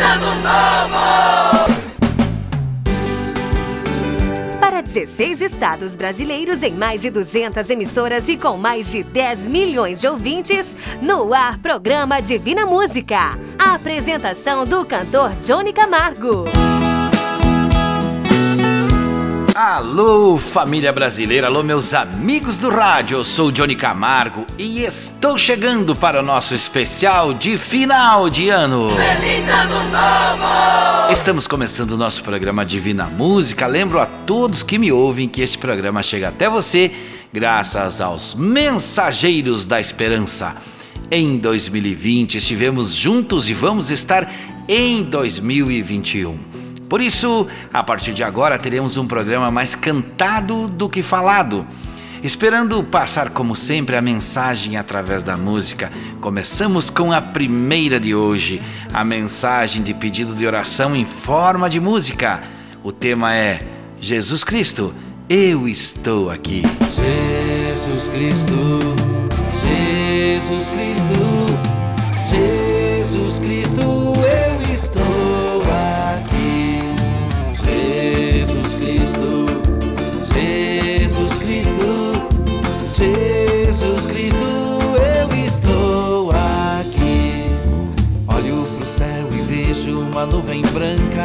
Ano Novo! Para 16 estados brasileiros em mais de 200 emissoras e com mais de 10 milhões de ouvintes, no ar programa Divina Música. A apresentação do cantor Johnny Camargo. Alô, família brasileira, alô, meus amigos do rádio. Eu sou Johnny Camargo e estou chegando para o nosso especial de final de ano. Feliz Ano Novo! Estamos começando o nosso programa Divina Música. Lembro a todos que me ouvem que este programa chega até você graças aos Mensageiros da Esperança. Em 2020 estivemos juntos e vamos estar em 2021. Por isso, a partir de agora teremos um programa mais cantado do que falado. Esperando passar, como sempre, a mensagem através da música, começamos com a primeira de hoje, a mensagem de pedido de oração em forma de música. O tema é Jesus Cristo, eu estou aqui. Jesus Cristo, Jesus Cristo, Jesus Cristo,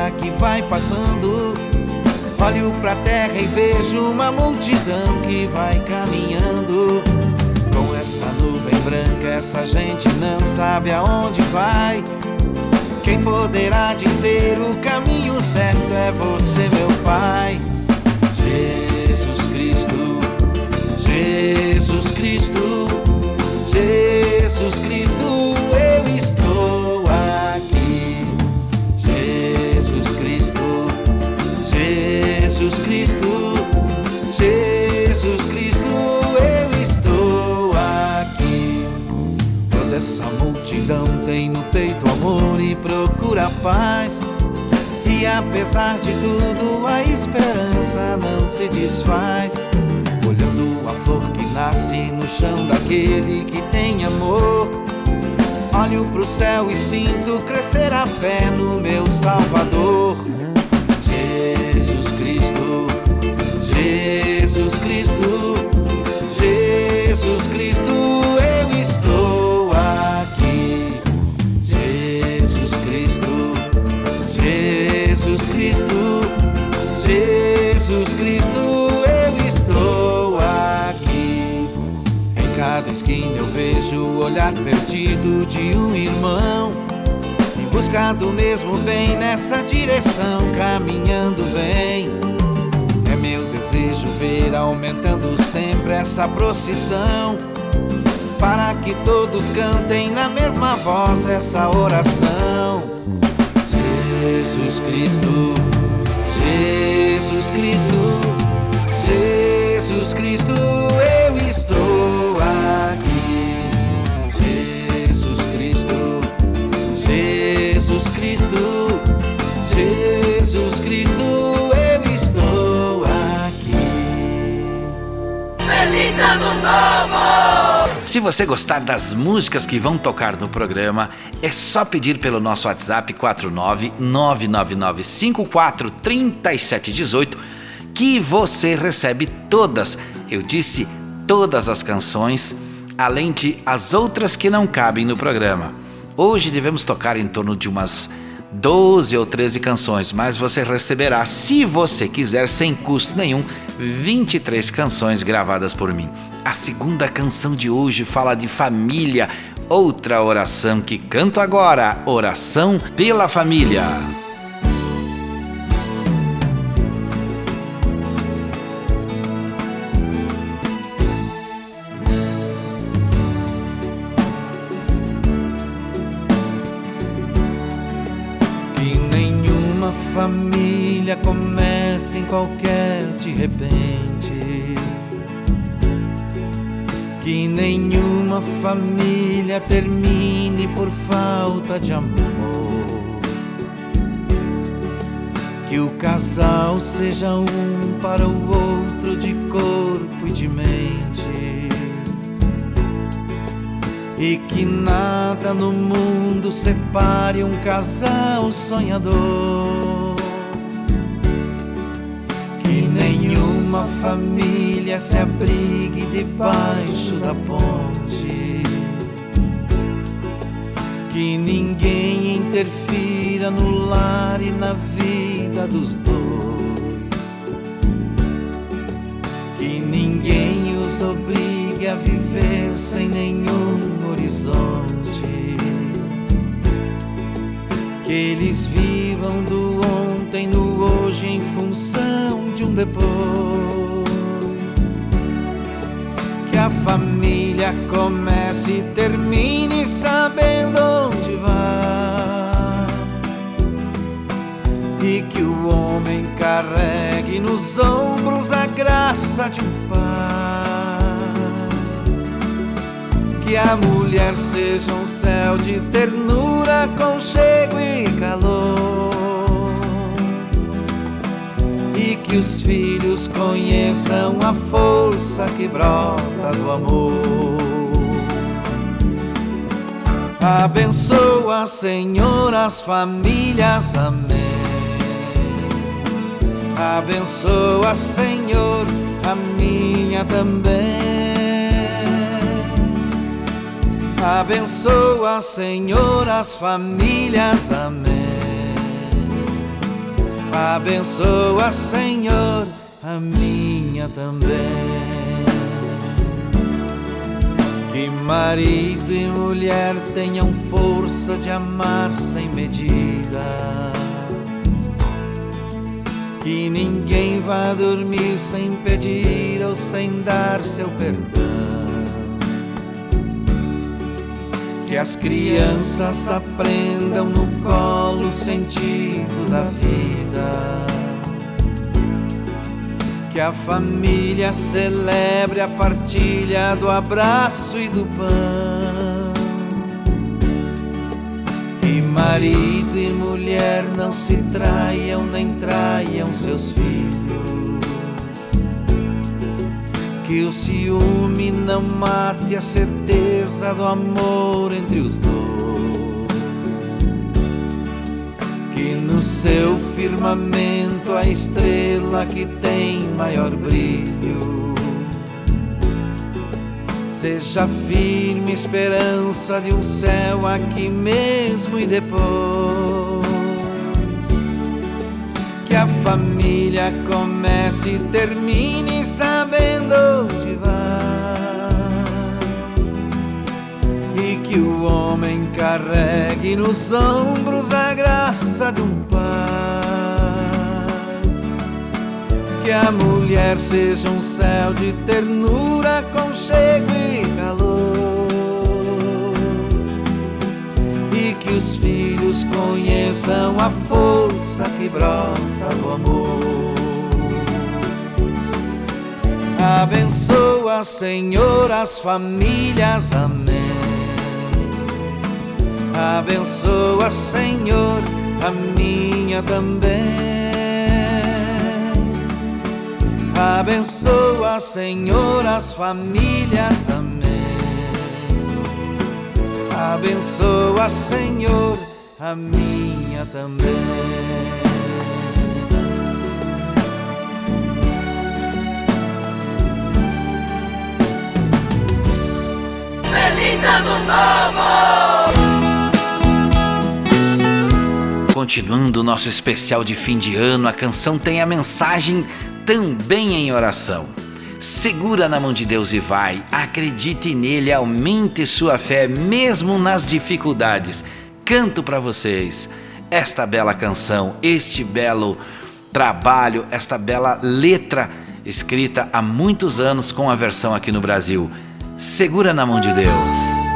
que vai passando. Olho pra terra e vejo uma multidão que vai caminhando. Com essa nuvem branca, essa gente não sabe aonde vai. Quem poderá dizer o caminho certo é você, meu Pai. Procura paz. E apesar de tudo, a esperança não se desfaz. Olhando a flor que nasce no chão daquele que tem amor. Olho pro céu e sinto crescer a fé no meu Salvador. Jesus Cristo, Jesus Cristo, olhar perdido de um irmão. Em busca do mesmo bem nessa direção, caminhando vem. É meu desejo ver aumentando sempre essa procissão. Para que todos cantem na mesma voz essa oração. Jesus Cristo, Jesus Cristo, Jesus Cristo, Novo! Se você gostar das músicas que vão tocar no programa, é só pedir pelo nosso WhatsApp 49999543718 que você recebe todas, eu disse todas as canções, além de as outras que não cabem no programa. Hoje devemos tocar em torno de umas 12 ou 13 canções, mas você receberá, se você quiser, sem custo nenhum, 23 canções gravadas por mim. A segunda canção de hoje fala de família, outra oração que canto agora, oração pela família. Que nenhuma família comece em qualquer de repente. Que nenhuma família termine por falta de amor. Que o casal seja um para o outro de corpo e de mente. e que nada no mundo separe um casal sonhador. Que nenhuma família se abrigue debaixo da ponte. Que ninguém interfira no lar e na vida dos dois. Que ninguém os obrigue a viver sem nenhum horizonte. Que eles vivam do depois. Que a família comece e termine sabendo onde vai. E que o homem carregue nos ombros a graça de um pai que a mulher seja um céu de ternura, conchego e calor. Que os filhos conheçam a força que brota do amor. Abençoa, Senhor, as famílias, amém. Abençoa, Senhor, a minha também. Abençoa, Senhor, as famílias, amém. Abençoa, Senhor, a minha também. Que marido e mulher tenham força de amar sem medidas. Que ninguém vá dormir sem pedir ou sem dar seu perdão que as crianças aprendam no colo o sentido da vida. Que a família celebre a partilha do abraço e do pão. Que marido e mulher não se traiam nem traiam seus filhos que o ciúme não mate a certeza do amor entre os dois. Que no seu firmamento a estrela que tem maior brilho seja firme esperança de um céu aqui mesmo e depois a família comece e termine sabendo onde vai. E que o homem carregue nos ombros a graça de um pai. Que a mulher seja um céu de ternura, conchego e que os filhos conheçam a força que brota do amor. Abençoa, Senhor, as famílias, amém. Abençoa, Senhor, a minha também. Abençoa, Senhor, as famílias, amém. Abençoa, Senhor, a minha também. Feliz Ano Novo! Continuando o nosso especial de fim de ano, a canção tem a mensagem também em oração. Segura na mão de Deus e vai, acredite nele, aumente sua fé mesmo nas dificuldades. Canto para vocês esta bela canção, este belo trabalho, esta bela letra escrita há muitos anos com a versão aqui no Brasil. Segura na mão de Deus.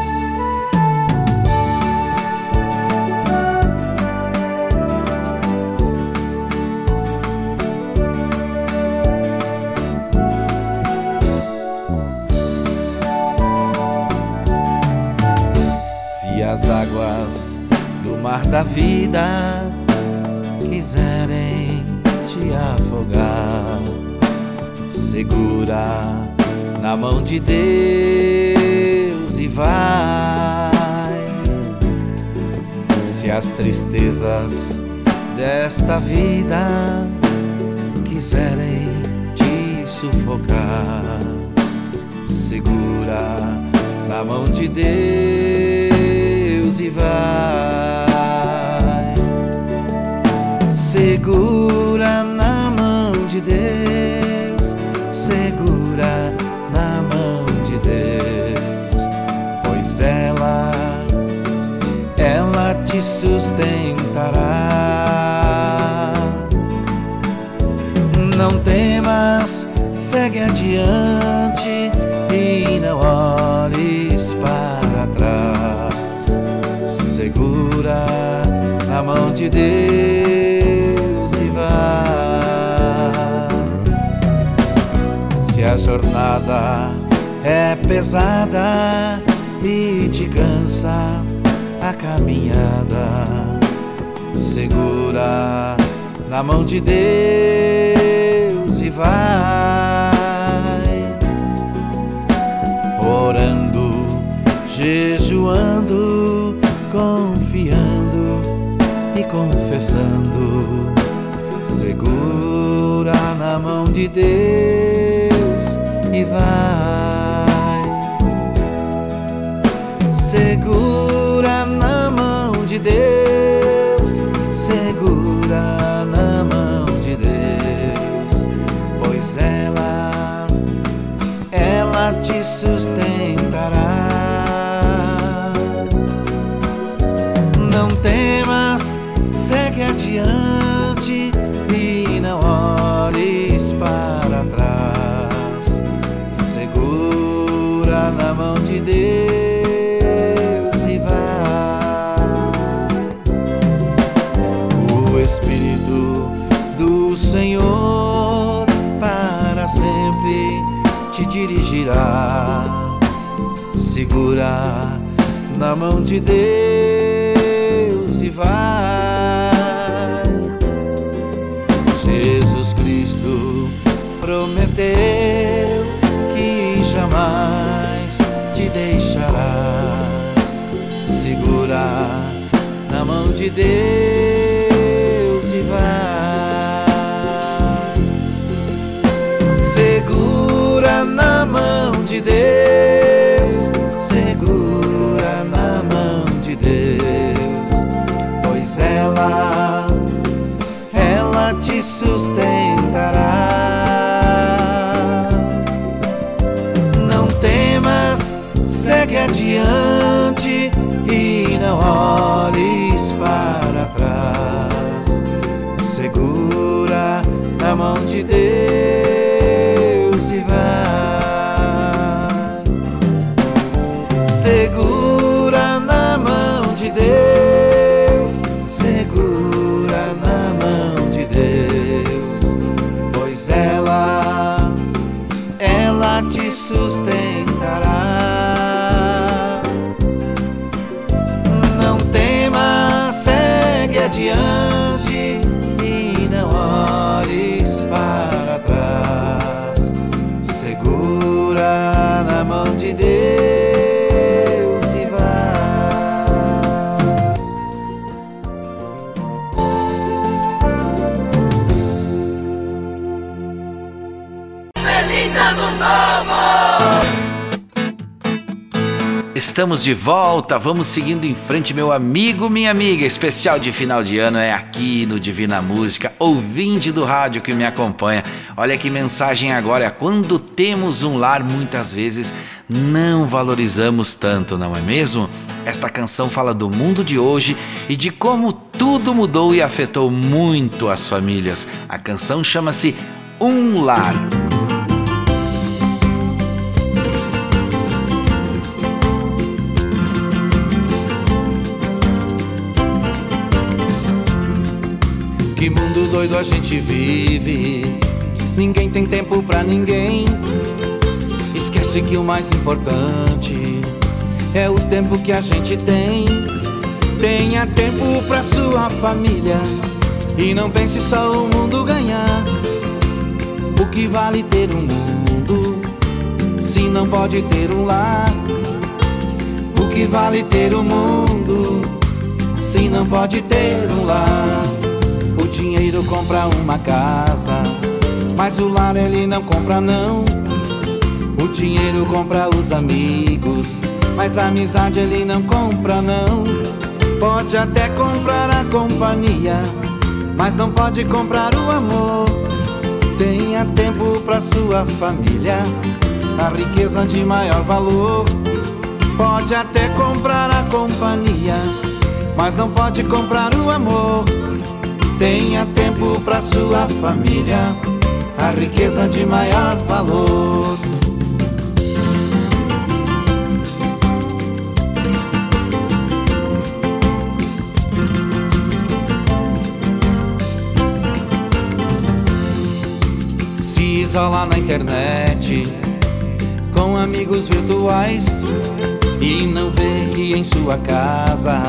Na mão de Deus e vai. Se as tristezas desta vida quiserem te sufocar, segura na mão de Deus e vai. Segura na mão de Deus, segura te sustentará. Não temas, segue adiante e não olhes para trás. Segura na mão de Deus se a jornada é pesada e te cansa a caminhada, segura na mão de Deus e vai orando, jejuando, confiando e confessando Segura na mão de Deus e vai. Segura na mão de Deus, sustentará. Dirigirá, segura na mão de Deus e vai. prometeu que jamais te deixará. Segura na mão de Deus Deus, segura na mão de Deus, pois ela, ela te sustentará. segue adiante e não olhes para trás. Segura na mão de Deus Ano Novo! Estamos de volta, vamos seguindo em frente, meu amigo, minha amiga. Especial de final de ano é aqui no Divina Música, ouvinte do rádio que me acompanha. Olha que mensagem agora. Quando temos um lar, muitas vezes não valorizamos tanto, não é mesmo? Esta canção fala do mundo de hoje e de como tudo mudou e afetou muito as famílias. A canção chama-se Um Lar. Doido a gente vive. Ninguém tem tempo pra ninguém. Esquece que o mais importante é o tempo que a gente tem. Tenha tempo pra sua família e não pense só o mundo ganhar. O que vale ter um mundo se não pode ter um lar? que vale ter o mundo se não pode ter um lar? Dinheiro compra uma casa, mas o lar ele não compra não. O dinheiro compra os amigos, mas a amizade ele não compra não. Pode até comprar a companhia, mas não pode comprar o amor. Tenha tempo para sua família, a riqueza de maior valor. Pode até comprar a companhia, mas não pode comprar o amor. Tenha tempo para sua família, a riqueza de maior valor. Se isola na internet com amigos virtuais e não vê que em sua casa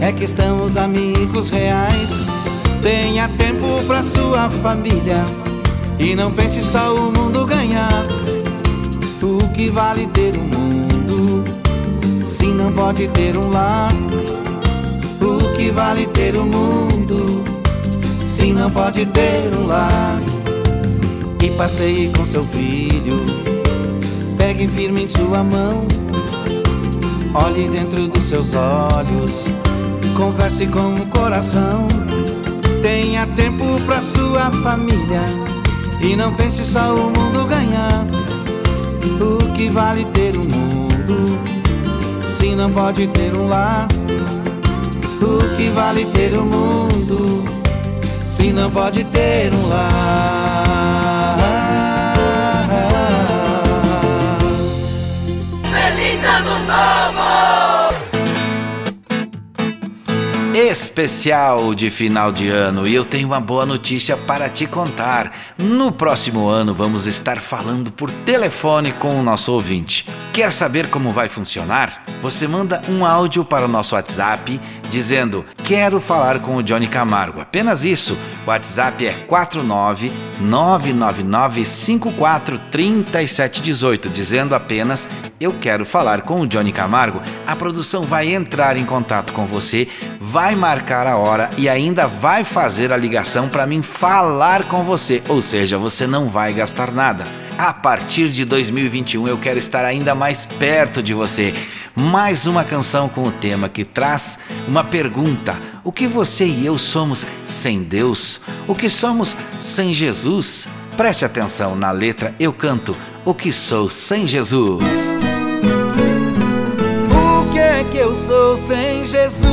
é que estão os amigos reais. Tenha tempo pra sua família e não pense só o mundo ganhar. O que vale ter um mundo se não pode ter um lar? O que vale ter um mundo se não pode ter um lar? E passeie com seu filho, pegue firme em sua mão Olhe dentro dos seus olhos, converse com o coração. Tenha tempo para sua família e não pense só o mundo ganhar. O que vale ter um mundo se não pode ter um lar? O que vale ter um mundo se não pode ter um lar? Especial de final de ano e eu tenho uma boa notícia para te contar. No próximo ano vamos estar falando por telefone com o nosso ouvinte. Quer saber como vai funcionar? Você manda um áudio para o nosso WhatsApp dizendo: Quero falar com o Johnny Camargo. Apenas isso. O WhatsApp é 49999543718, dizendo apenas: Eu quero falar com o Johnny Camargo. A produção vai entrar em contato com você, vai marcar a hora e ainda vai fazer a ligação para mim falar com você. Ou seja, você não vai gastar nada. A partir de 2021 eu quero estar ainda mais perto de você. Mais uma canção com o tema que traz uma pergunta: O que você e eu somos sem Deus? O que somos sem Jesus? Preste atenção na letra, eu canto O que sou sem Jesus. O que é que eu sou sem Jesus?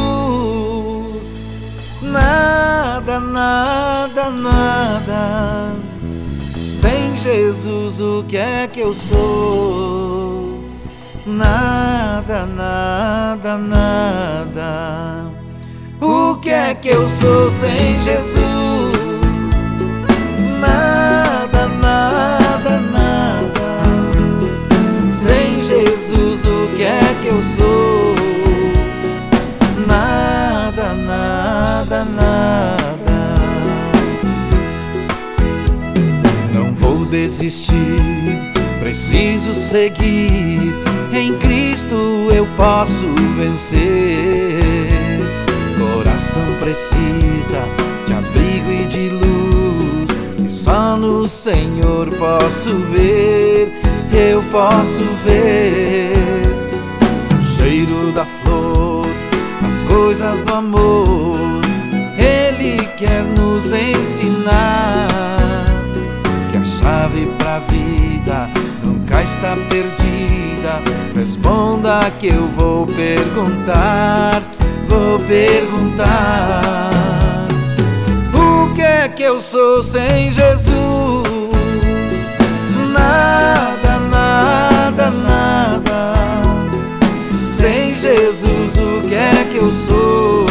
Nada, nada, nada. Jesus, o que é que eu sou? Nada, nada, nada. O que é que eu sou sem Jesus? Nada, nada, nada. Sem Jesus, o que é que eu sou? Nada, nada, nada. Desistir, preciso seguir. Em Cristo eu posso vencer. Coração precisa de abrigo e de luz. E só no Senhor posso ver, eu posso ver o cheiro da flor, as coisas do amor. Ele quer nos ensinar está perdida. Responda que eu vou perguntar, vou perguntar. O que é que eu sou sem Jesus? Nada, nada, nada. Sem Jesus, o que é que eu sou?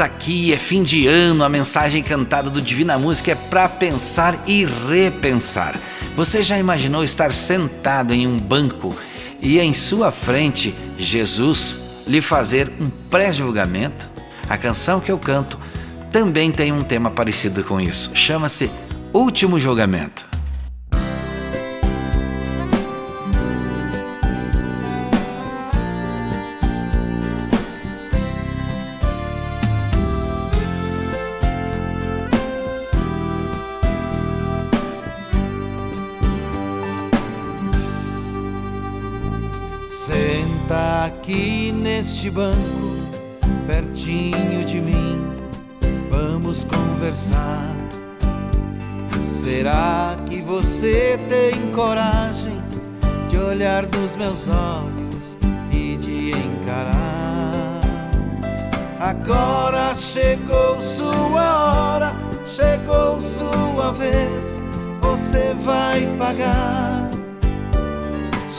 Aqui, é fim de ano, a mensagem cantada do Divina Música é para pensar e repensar. Você já imaginou estar sentado em um banco e em sua frente Jesus lhe fazer um pré-julgamento? A canção que eu canto também tem um tema parecido com isso. Chama-se Último Julgamento. Neste banco, pertinho de mim, vamos conversar. Será que você tem coragem de olhar nos meus olhos e de encarar? Agora chegou sua hora, chegou sua vez, você vai pagar.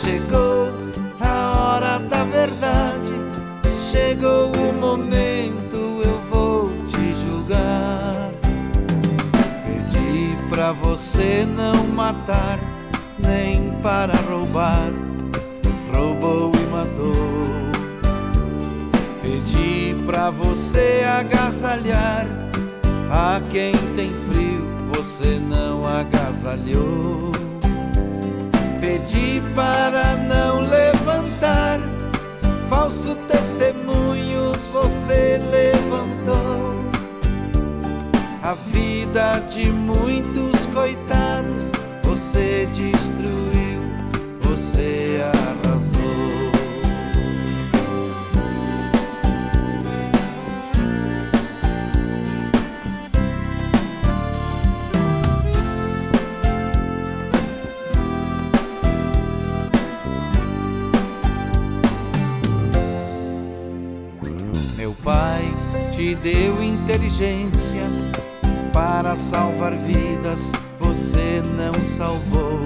Chegou a hora da verdade, chegou o momento, eu vou te julgar. Pedi pra você não matar, nem para roubar, roubou e matou. Pedi pra você agasalhar, a quem tem frio, você não agasalhou. Pedi para não levantar falso você levantou. A vida de muitos coitados você destruiu, você arrasou. Pai te deu inteligência para salvar vidas, você não salvou.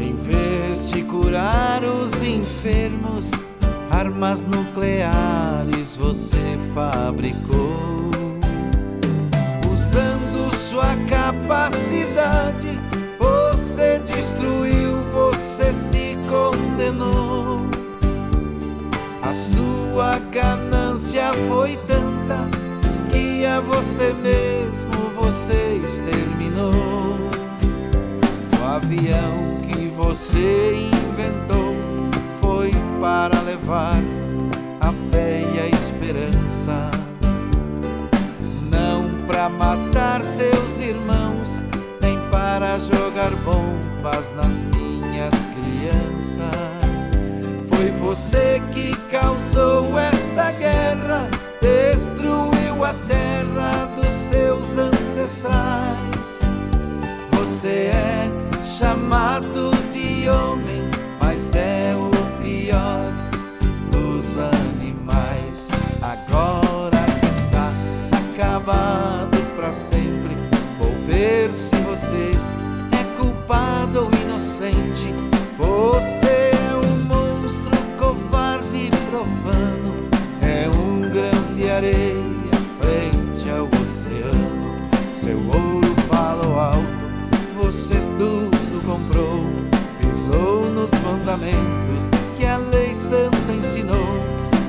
Em vez de curar os enfermos, armas nucleares você fabricou. Usando sua capacidade, ganância foi tanta que a você mesmo você exterminou. O avião que você inventou foi para levar a fé e a esperança, não para matar seus irmãos, nem para jogar bombas nas minhas crianças. Foi você que causou esta Você é chamado de homem, mas é o pior dos animais. Agora que está acabado para sempre, vou ver se você é culpado mandamentos que a lei santa ensinou.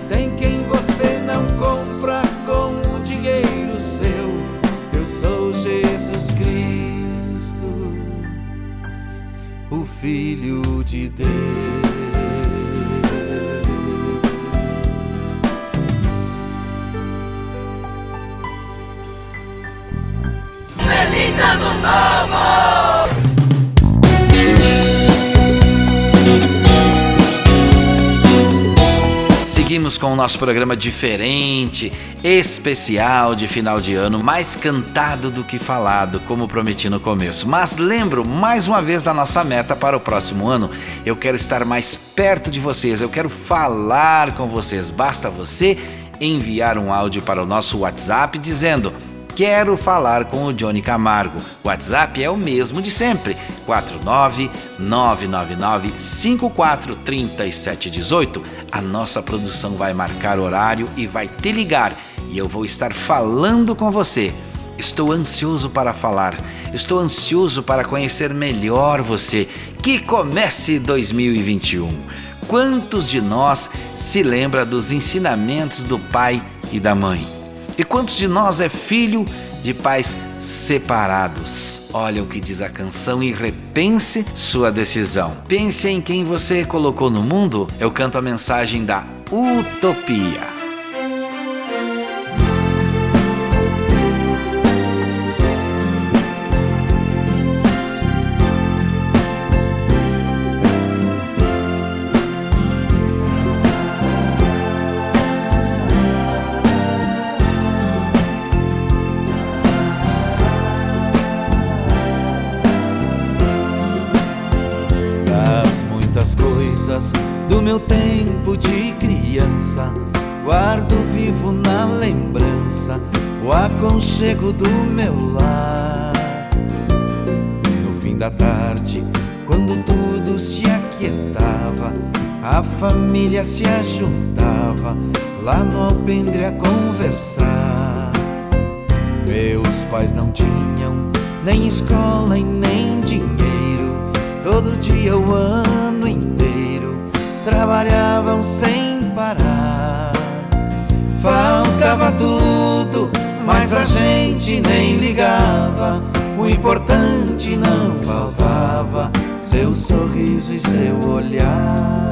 Tem quem você não compra com o dinheiro seu. Eu sou Jesus Cristo. o Filho de Deus. Feliz Ano Novo! Seguimos com o nosso programa diferente, especial de final de ano, mais cantado do que falado, como prometi no começo. Mas lembro mais uma vez da nossa meta para o próximo ano. Eu quero estar mais perto de vocês, eu quero falar com vocês. Basta você enviar um áudio para o nosso WhatsApp dizendo Quero falar com o Johnny Camargo. O WhatsApp é o mesmo de sempre: 49999543718. A nossa produção vai marcar horário e vai te ligar e eu vou estar falando com você. Estou ansioso para falar, estou ansioso para conhecer melhor você. Que comece 2021. Quantos de nós se lembra dos ensinamentos do pai e da mãe? E quantos de nós é filho de pais separados? Olha o que diz a canção e repense sua decisão. Pense em quem você colocou no mundo. Eu canto a mensagem da utopia. Família se ajuntava lá no alpendre a conversar. Meus pais não tinham nem escola e nem dinheiro. Todo dia, o ano inteiro, trabalhavam sem parar. Faltava tudo mas a gente nem ligava. O importante não faltava, seu sorriso e seu olhar.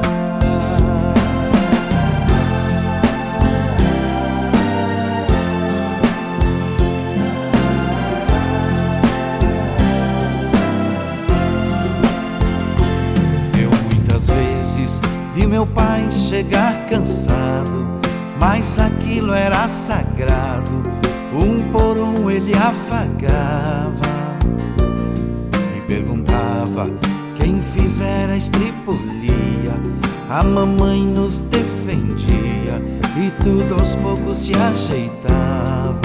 Vi meu pai chegar cansado, mas aquilo era sagrado um por um ele afagava e perguntava quem fizera a estripulia. A mamãe nos defendia e tudo aos poucos se ajeitava.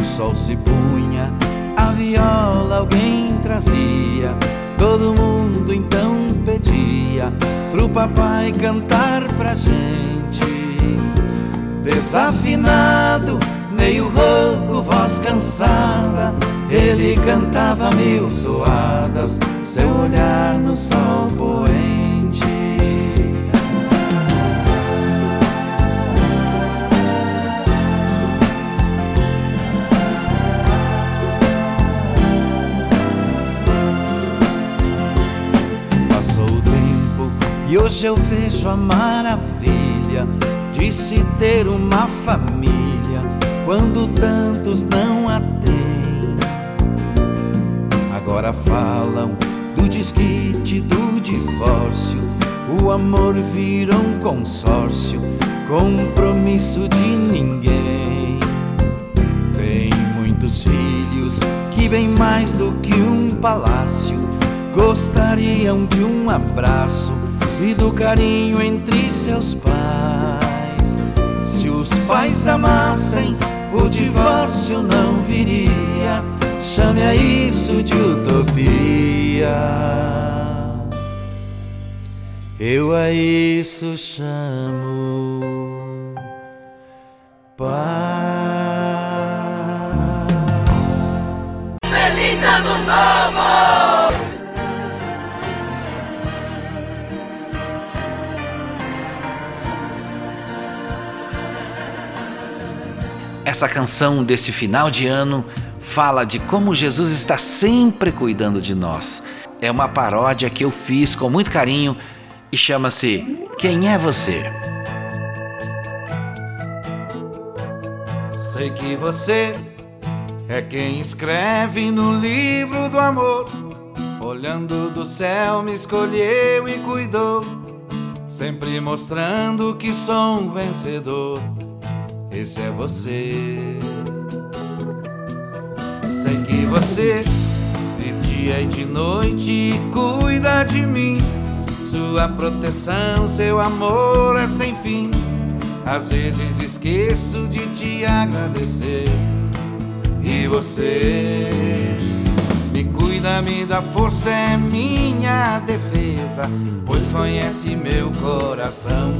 O sol se punha, a viola alguém trazia. Todo mundo então pedia pro papai cantar pra gente. Desafinado meio rouco, voz cansada, ele cantava mil toadas, seu olhar no sol poente. E hoje eu vejo a maravilha de se ter uma família quando tantos não a têm. Agora falam do desquite, do divórcio. O amor vira um consórcio, compromisso de ninguém. Tem muitos filhos que, bem mais do que um palácio, gostariam de um abraço e do carinho entre seus pais. Se os pais amassem, o divórcio não viria. Chame a isso de utopia. Eu a isso chamo paz. Essa canção desse final de ano fala de como Jesus está sempre cuidando de nós. É uma paródia que eu fiz com muito carinho e chama-se Quem é Você? Sei que você é quem escreve no livro do amor. Olhando do céu, me escolheu e cuidou, sempre mostrando que sou um vencedor. Esse é você. Sei que você, de dia e de noite, cuida de mim. Sua proteção, seu amor é sem fim. Às vezes esqueço de te agradecer. E você me cuida, me dá força, é minha defesa, pois conhece meu coração.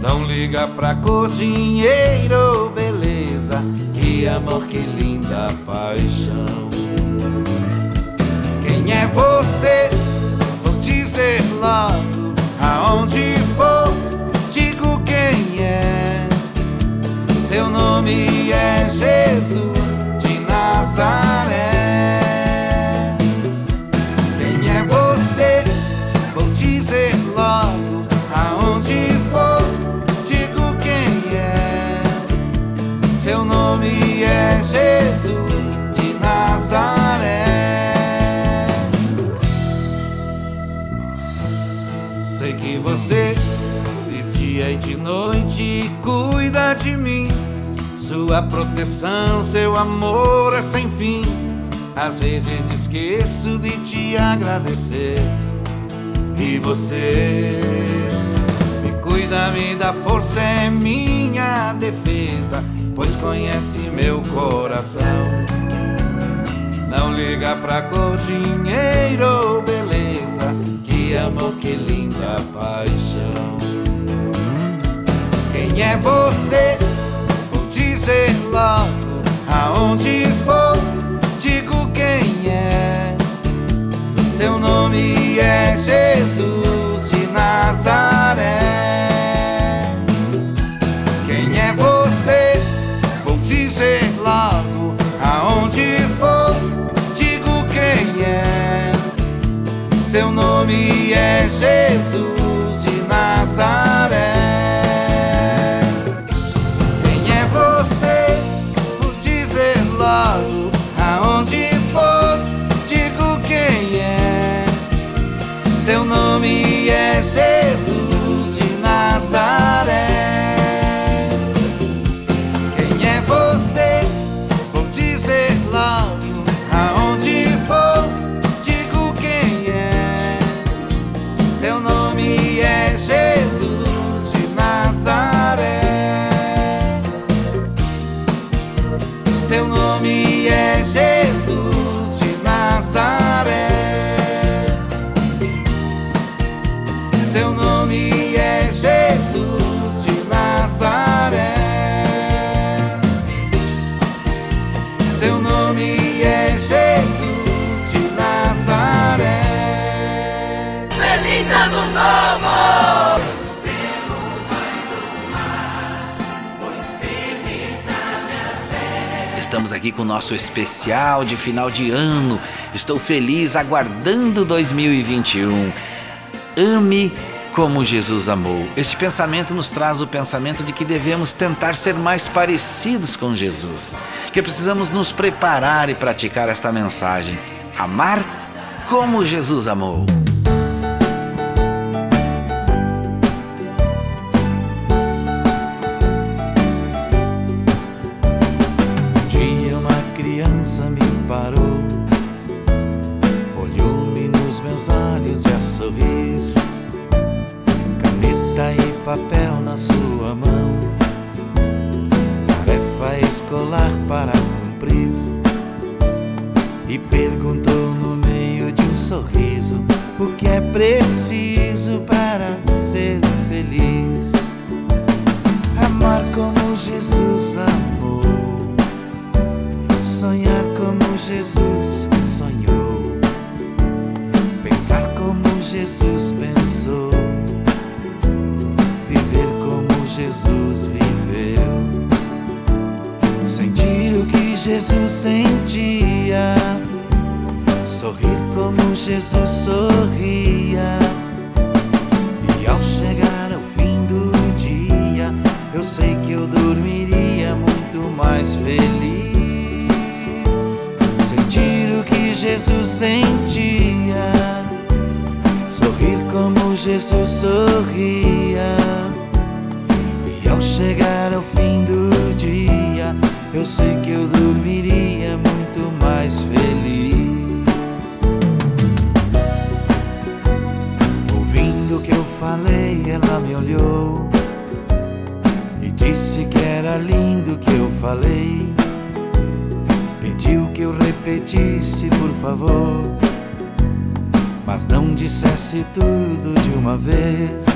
Não liga pra cor, dinheiro, beleza, que amor, que linda paixão. Quem é você? Vou dizer logo aonde for, digo quem é. Seu nome é Jesus de Nazaré. Sua proteção, seu amor é sem fim. Às vezes esqueço de te agradecer. E você me cuida, me dá força, é minha defesa, pois conhece meu coração. Não liga pra cor, dinheiro ou beleza, que amor, que linda paixão. Quem é você? Dizer logo aonde for, digo quem é. Seu nome é Jesus de Nazaré. Quem é você? Vou dizer logo aonde for, digo quem é. Seu nome é Jesus com o nosso especial de final de ano. Estou feliz aguardando 2021. Ame como Jesus amou. Esse pensamento nos traz o pensamento de que devemos tentar ser mais parecidos com Jesus, que precisamos nos preparar e praticar esta mensagem: amar como Jesus amou. Sua mão, tarefa escolar para cumprir, e perguntou no meio de um sorriso o que é preciso para ser feliz. Jesus sentia, sorrir como Jesus sorria. E ao chegar ao fim do dia, eu sei que eu dormiria muito mais feliz. Sentir o que Jesus sentia, sorrir como Jesus sorria. E ao chegar ao fim do dia, eu sei que eu dormiria muito mais feliz. Ouvindo o que eu falei, ela me olhou e disse que era lindo o que eu falei. Pediu que eu repetisse, por favor, mas não dissesse tudo de uma vez.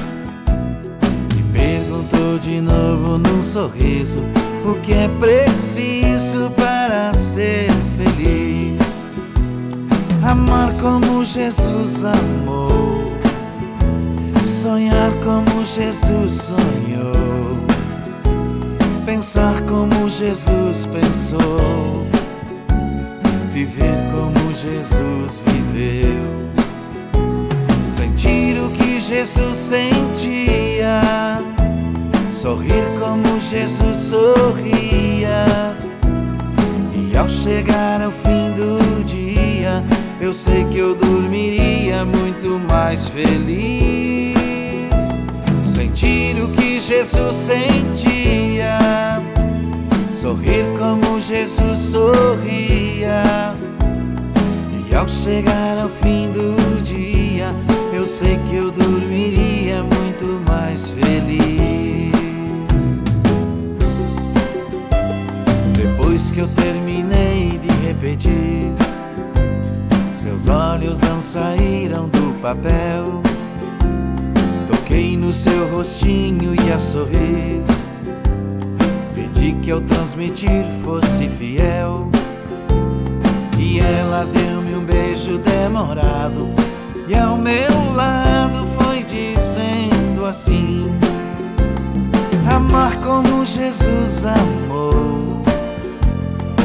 E perguntou de novo num sorriso o que é preciso para ser feliz. Amar como Jesus amou, sonhar como Jesus sonhou, pensar como Jesus pensou, viver como Jesus viveu, sentir o que Jesus sentia sorrir como Jesus sorria. E ao chegar ao fim do dia, eu sei que eu dormiria muito mais feliz. Sentir o que Jesus sentia, sorrir como Jesus sorria. E ao chegar ao fim do dia, eu sei que eu dormiria muito mais feliz. Que eu terminei de repetir, seus olhos não saíram do papel. Toquei no seu rostinho e a sorrir. Pedi que ao transmitir fosse fiel. E ela deu-me um beijo demorado. E ao meu lado foi dizendo assim: Amar como Jesus amou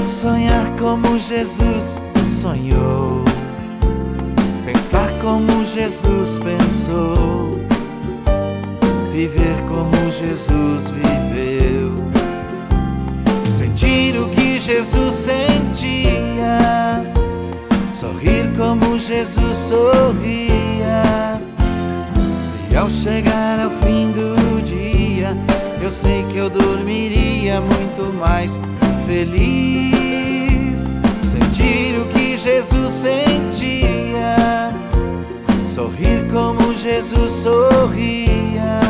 sonhar como Jesus sonhou, pensar como Jesus pensou, viver como Jesus viveu, sentir o que Jesus sentia, sorrir como Jesus sorria. E ao chegar ao fim do dia, eu sei que eu dormiria muito mais feliz. Sentir o que Jesus sentia, sorrir como Jesus sorria.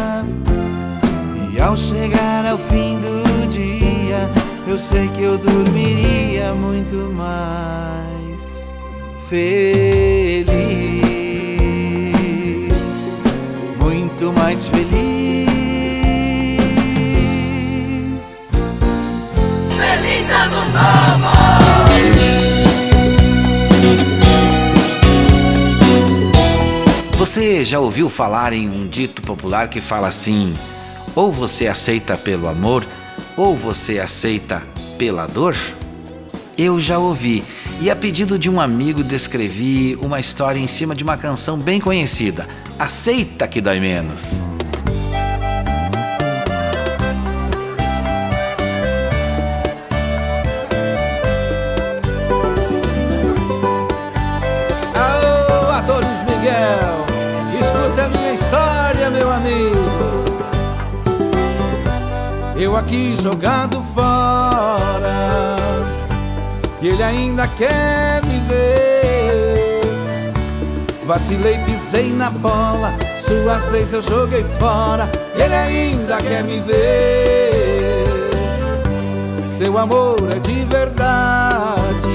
E ao chegar ao fim do dia, eu sei que eu dormiria muito mais feliz. Muito mais feliz. Você já ouviu falar em um dito popular que fala assim: ou você aceita pelo amor, ou você aceita pela dor? Eu já ouvi, e a pedido de um amigo descrevi uma história em cima de uma canção bem conhecida: Aceita que dói menos. Eu aqui jogado fora, e ele ainda quer me ver. Vacilei, pisei na bola, suas leis eu joguei fora, ele ainda quer me ver. Seu amor é de verdade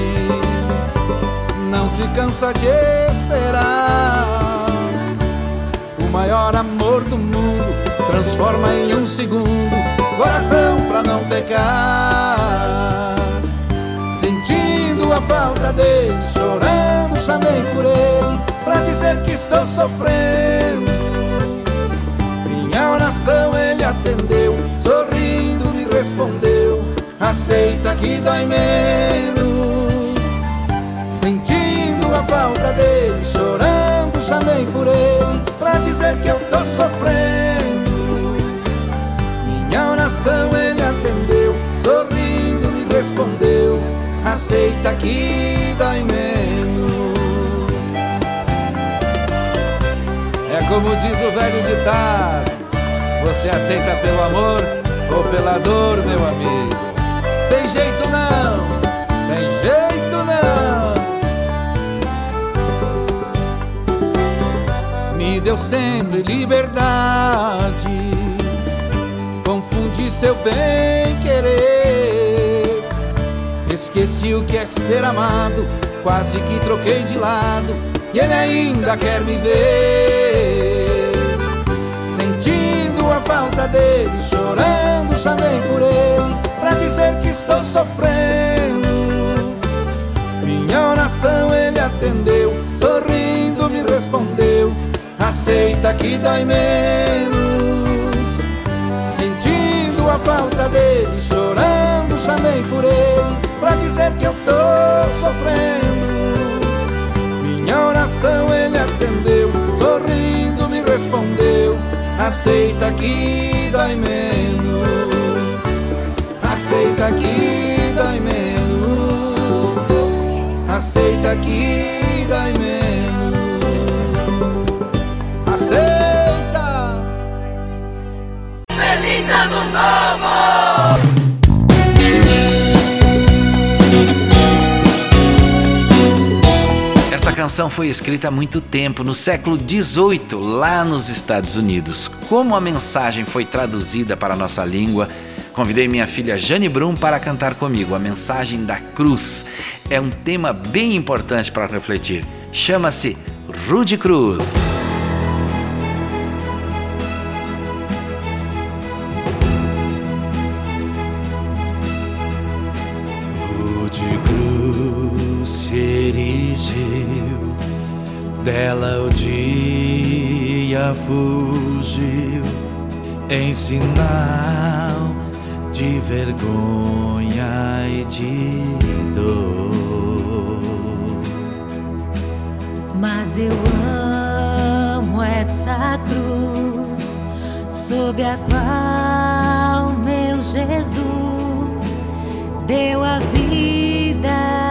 não se cansa de esperar. O maior amor do mundo transforma em um segundo coração pra não pecar. Sentindo a falta dele, chorando, chamei por ele, pra dizer que estou sofrendo. Minha oração ele atendeu, sorrindo me respondeu: aceita que dói menos. Sentindo a falta dele, chorando, chamei por ele, pra dizer que eu tô sofrendo. Aceita que dói menos. É como diz o velho ditado: Você aceita pelo amor ou pela dor, meu amigo? Tem jeito não, tem jeito não. Me deu sempre liberdade, confundi seu bem querer. Esqueci o que é ser amado, quase que troquei de lado, e ele ainda quer me ver. Sentindo a falta dele, chorando, chamei por ele pra dizer que estou sofrendo. Minha oração ele atendeu, sorrindo me respondeu: Aceita que dói menos. Sentindo a falta dele, chorando, chamei por ele pra dizer que eu tô sofrendo. Minha oração ele atendeu, sorrindo me respondeu: Aceita que dói menos aceita que dói menos. Aceita que dói menos. Aceita. Feliz Ano canção foi escrita há muito tempo, no século XVIII, lá nos Estados Unidos. Como a mensagem foi traduzida para a nossa língua, convidei minha filha Jane Brum para cantar comigo a mensagem da cruz. É um tema bem importante para refletir. Chama-se Rude Cruz. Dela o dia fugiu, em sinal de vergonha e de dor. Mas eu amo essa cruz sob a qual meu Jesus deu a vida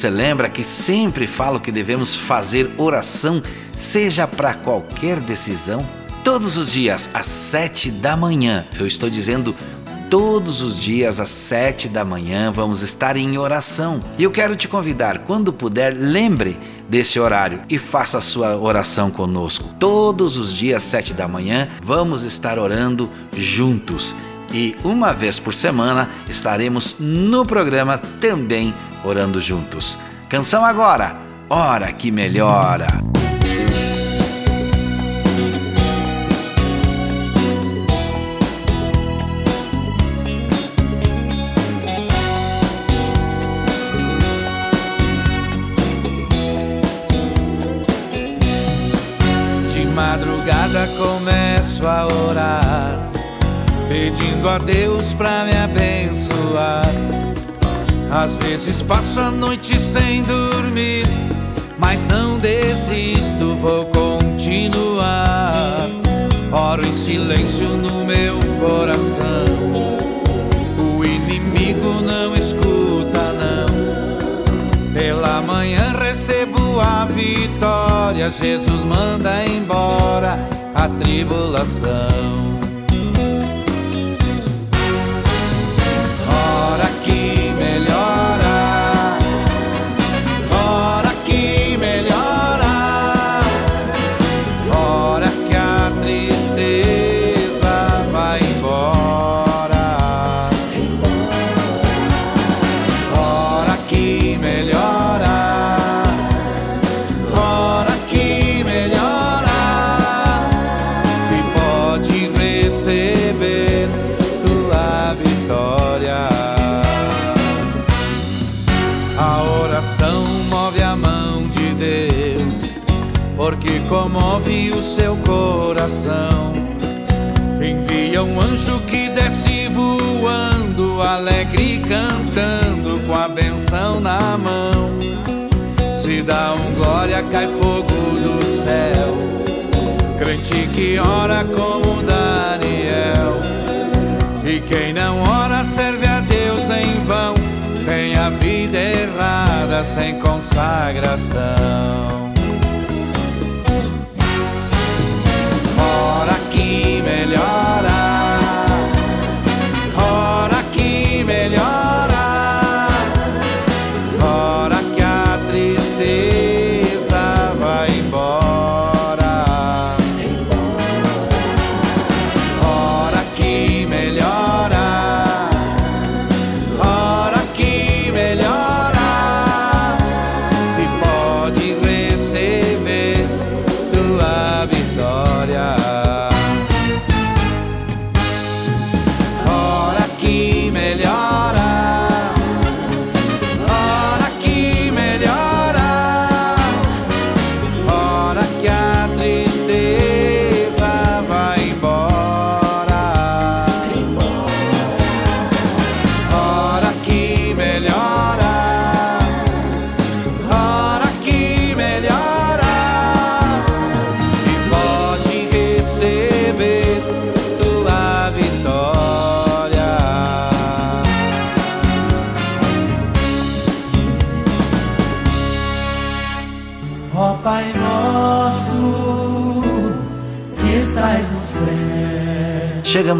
você lembra que sempre falo que devemos fazer oração, seja para qualquer decisão? Todos os dias, às sete da manhã, eu estou dizendo todos os dias às sete da manhã vamos estar em oração. E eu quero te convidar, quando puder, lembre desse horário e faça a sua oração conosco. Todos os dias, sete da manhã, vamos estar orando juntos. E uma vez por semana estaremos no programa também orando juntos. Canção agora, Hora que Melhora. madrugada começo a orar, pedindo a Deus pra me abençoar. Às vezes passo a noite sem dormir, mas não desisto, vou continuar. Oro em silêncio no meu coração. O inimigo não escuta, não. Pela manhã recebo a vitória. Jesus manda embora a tribulação. Coração. Envia um anjo que desce voando, alegre cantando, com a benção na mão. Se dá um glória, cai fogo do céu. Crente que ora como Daniel. E quem não ora serve a Deus em vão. Tem a vida errada sem consagração. God.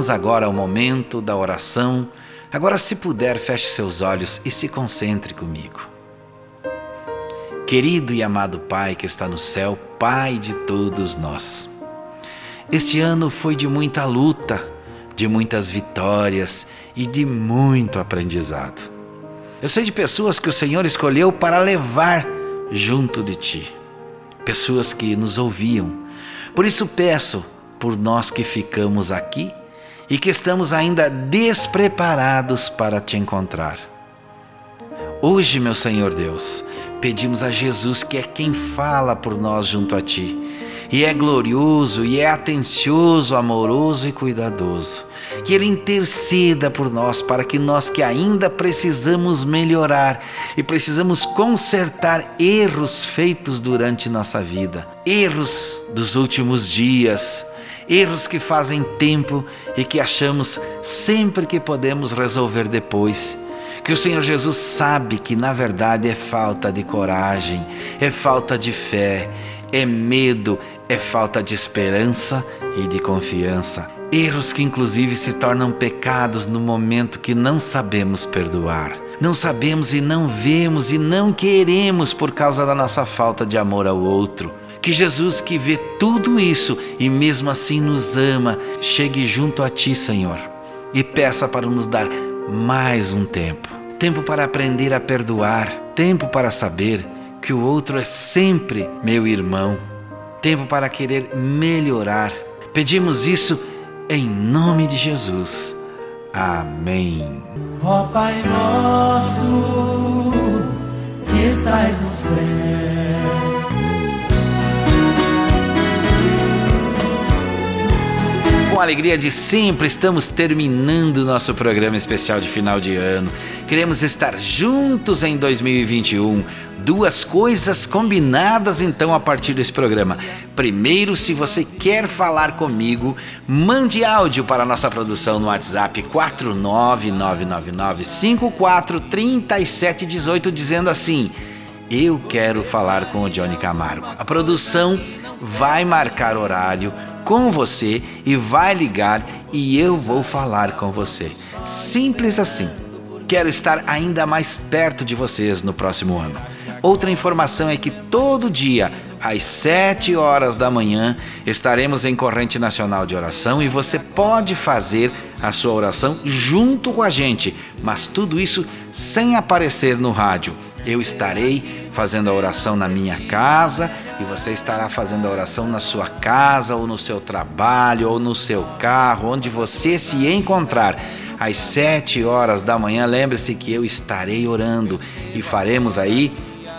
Chegamos agora ao momento da oração. Agora, se puder, feche seus olhos e se concentre comigo. Querido e amado Pai que está no céu, Pai de todos nós. Este ano foi de muita luta, de muitas vitórias e de muito aprendizado. Eu sei de pessoas que o Senhor escolheu para levar junto de ti, pessoas que nos ouviam. Por isso peço por nós que ficamos aqui e que estamos ainda despreparados para te encontrar. Hoje, meu Senhor Deus, pedimos a Jesus, que é quem fala por nós junto a Ti, e é glorioso, e é atencioso, amoroso e cuidadoso, que Ele interceda por nós para que nós que ainda precisamos melhorar e precisamos consertar erros feitos durante nossa vida, erros dos últimos dias, erros que fazem tempo e que achamos sempre que podemos resolver depois. Que o Senhor Jesus sabe que na verdade é falta de coragem, é falta de fé, é medo, é falta de esperança e de confiança. Erros que inclusive se tornam pecados no momento que não sabemos perdoar. Não sabemos e não vemos e não queremos por causa da nossa falta de amor ao outro. Que Jesus, que vê tudo isso e mesmo assim nos ama, chegue junto a Ti, Senhor, e peça para nos dar mais um tempo tempo para aprender a perdoar, tempo para saber que o outro é sempre meu irmão, tempo para querer melhorar. Pedimos isso em nome de Jesus. Amém. Ó Pai nosso que estás no céu Alegria de sempre, estamos terminando nosso programa especial de final de ano. Queremos estar juntos em 2021. Duas coisas combinadas então a partir desse programa. Primeiro, se você quer falar comigo, mande áudio para a nossa produção no WhatsApp 49999543718 dizendo assim: Eu quero falar com o Johnny Camargo. A produção vai marcar horário com você e vai ligar e eu vou falar com você. Simples assim. Quero estar ainda mais perto de vocês no próximo ano. Outra informação é que todo dia, às 7 horas da manhã, estaremos em corrente nacional de oração e você pode fazer a sua oração junto com a gente, mas tudo isso sem aparecer no rádio. Eu estarei fazendo a oração na minha casa e você estará fazendo a oração na sua casa ou no seu trabalho ou no seu carro, onde você se encontrar. Às sete horas da manhã, lembre-se que eu estarei orando e faremos aí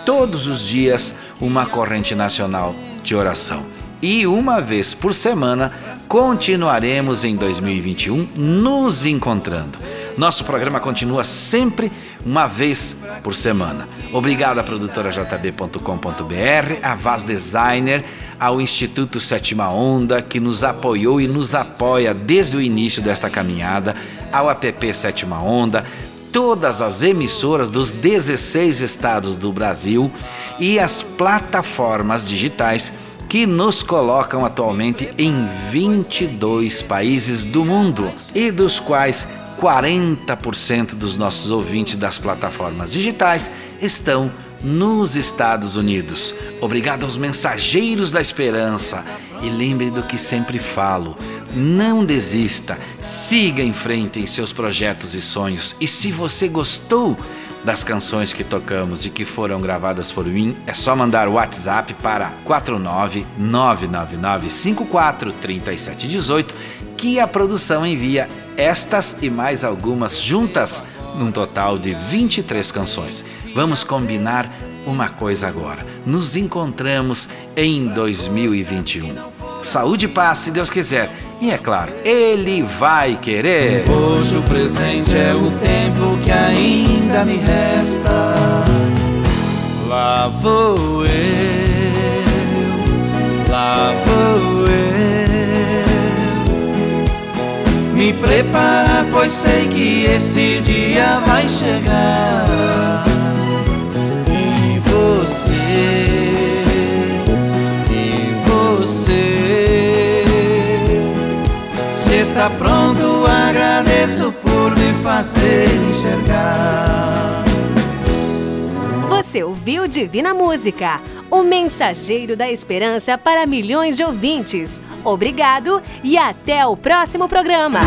todos os dias uma corrente nacional de oração. E uma vez por semana continuaremos em 2021 nos encontrando. Nosso programa continua sempre uma vez por semana. Obrigado à produtora JB.com.br, a Vaz Designer, ao Instituto Sétima Onda, que nos apoiou e nos apoia desde o início desta caminhada, ao app Sétima Onda, todas as emissoras dos 16 estados do Brasil e as plataformas digitais que nos colocam atualmente em 22 países do mundo e dos quais 40% dos nossos ouvintes das plataformas digitais estão nos Estados Unidos. Obrigado aos mensageiros da esperança e lembre do que sempre falo: não desista, siga em frente em seus projetos e sonhos. E se você gostou, das canções que tocamos e que foram gravadas por mim, é só mandar o WhatsApp para 49999543718 que a produção envia estas e mais algumas juntas, num total de 23 canções. Vamos combinar uma coisa agora. Nos encontramos em 2021 saúde e paz, se Deus quiser. E é claro, Ele vai querer. Hoje o presente é o tempo que ainda me resta. Lá vou eu, lá vou eu. Me preparar, pois sei que esse dia vai chegar. E você. está pronto, agradeço por me fazer enxergar. Você ouviu Divina Música, o mensageiro da esperança para milhões de ouvintes. Obrigado e até o próximo programa.